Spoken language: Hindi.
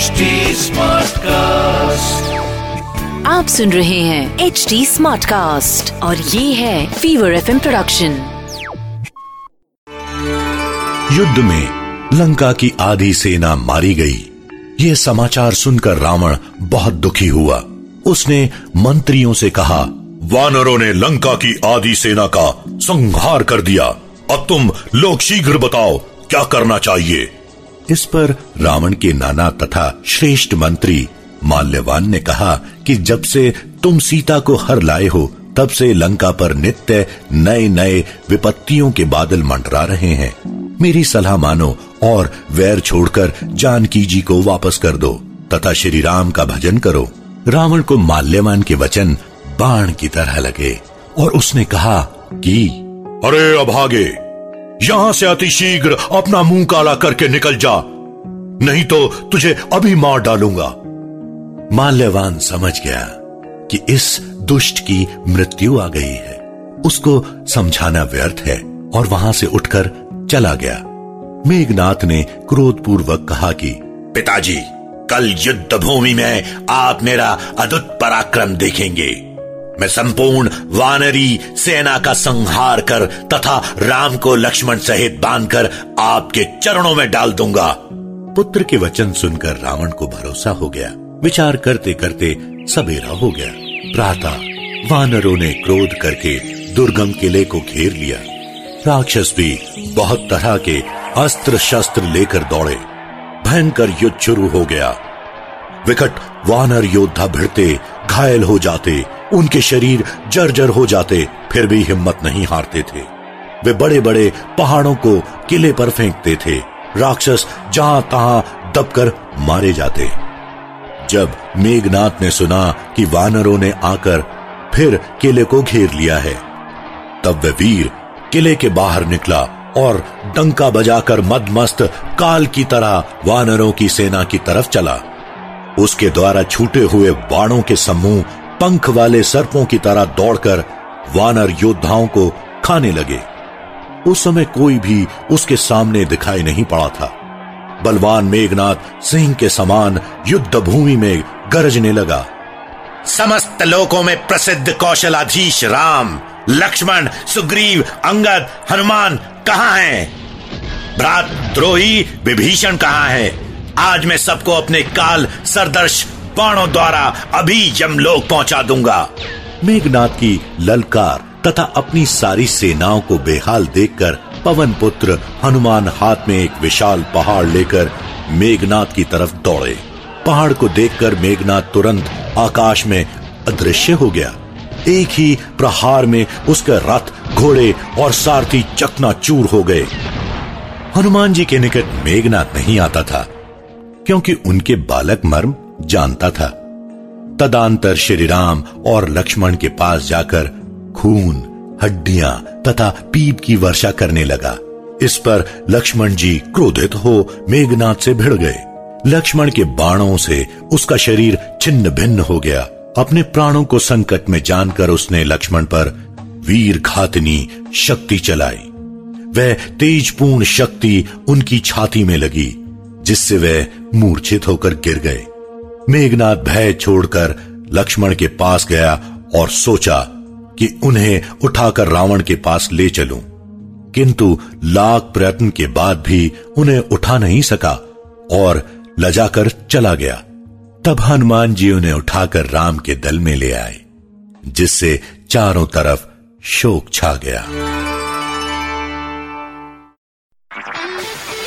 HD Smartcast. आप सुन रहे हैं एच डी स्मार्ट कास्ट और ये है फीवर एफ़ प्रोडक्शन युद्ध में लंका की आधी सेना मारी गई। ये समाचार सुनकर रावण बहुत दुखी हुआ। उसने मंत्रियों से कहा वानरों ने लंका की आधी सेना का संहार कर दिया। अब तुम लोग शीघ्र बताओ क्या करना चाहिए? इस पर रावण के नाना तथा श्रेष्ठ मंत्री माल्यवान ने कहा कि जब से तुम सीता को हर लाए हो, तब से लंका पर नित्य नए नए विपत्तियों के बादल मंडरा रहे हैं। मेरी सलाह मानो और वैर छोड़कर जानकी जी को वापस कर दो, तथा श्री राम का भजन करो। रावण को माल्यवान के वचन बाण की तरह लगे और उसने कहा कि, अरे अभागे यहाँ से अतिशीघ्र अपना मुँह काला करके निकल जा। नहीं तो तुझे अभी मार डालूँगा। माल्यवान समझ गया कि इस दुष्ट की मृत्यु आ गई है। उसको समझाना व्यर्थ है और वहाँ से उठकर चला गया। मेघनाथ ने क्रोधपूर्वक कहा कि, पिताजी, कल युद्ध भूमि में आप मेरा अद्भुत पराक्रम देखेंगे। मैं संपूर्ण वानरी सेना का संहार कर तथा राम को लक्ष्मण सहित बांधकर आपके चरणों में डाल दूँगा। पुत्र के वचन सुनकर रावण को भरोसा हो गया। विचार करते करते सवेरा हो गया। प्रातः वानरों ने क्रोध करके दुर्गम किले को घेर लिया। राक्षस भी बहुत तरह के अस्त्र शस्त्र लेकर दौड़े। भयंकर युद्ध शुरू हो गया। विकट वानर योद्धा भिड़ते, घायल हो जाते उनके शरीर जर्जर हो जाते, फिर भी हिम्मत नहीं हारते थे। वे बड़े बड़े पहाड़ों को किले पर फेंकते थे। राक्षस जहाँ तहां दबकर मारे जाते। जब मेघनाथ ने सुना कि वानरों ने आकर फिर किले को घेर लिया है, तब वह वीर किले के बाहर निकला और डंका बजाकर मदमस्त काल की तरह वानरों की सेना की तरफ़ चला। उसके द्वारा छूटे हुए बाणों के समूह पंख वाले सर्पों की तरह दौड़कर वानर योद्धाओं को खाने लगे। उस समय कोई भी उसके सामने दिखाई नहीं पड़ा था। बलवान मेघनाथ सिंह के समान युद्ध भूमि में गरजने लगा। समस्त लोकों में प्रसिद्ध कौशलाधीश राम, लक्ष्मण, सुग्रीव, अंगद, हनुमान कहाँ हैं? भ्रात द्रोही विभीषण कहाँ है? आज मैं सबको अपने काल सरदर्श बाणों द्वारा अभी यमलोक पहुँचा दूँगा। मेघनाथ की ललकार तथा अपनी सारी सेनाओं को बेहाल देखकर पवन पुत्र हनुमान हाथ में एक विशाल पहाड़ लेकर मेघनाथ की तरफ़ दौड़े। पहाड़ को देखकर मेघनाथ तुरंत आकाश में अदृश्य हो गया। एक ही प्रहार में उसका रथ घोड़े और सारथी चकना चूर हो गए। हनुमान जी के निकट मेघनाथ नहीं आता था, क्योंकि उनके बालक मर्म जानता था। तदांतर श्रीराम और लक्ष्मण के पास जाकर खून, हड्डियाँ तथा पीप की वर्षा करने लगा। इस पर लक्ष्मण जी क्रोधित हो मेघनाथ से भिड़ गए। लक्ष्मण के बाणों से उसका शरीर छिन्न भिन्न हो गया। अपने प्राणों को संकट में जानकर उसने लक्ष्मण पर वीर घातनी शक्ति चलाई। वह तेजपूर्ण शक्ति उनकी छाती में लगी, जिससे वह मूर्छित होकर गिर गए। मेघनाथ भय छोड़कर लक्ष्मण के पास गया और सोचा कि उन्हें उठाकर रावण के पास ले चलूँ। किंतु लाख प्रयत्न के बाद भी उन्हें उठा नहीं सका और लजाकर चला गया। तब हनुमान जी उन्हें उठाकर राम के दल में ले आए, जिससे चारों तरफ़ शोक छा गया।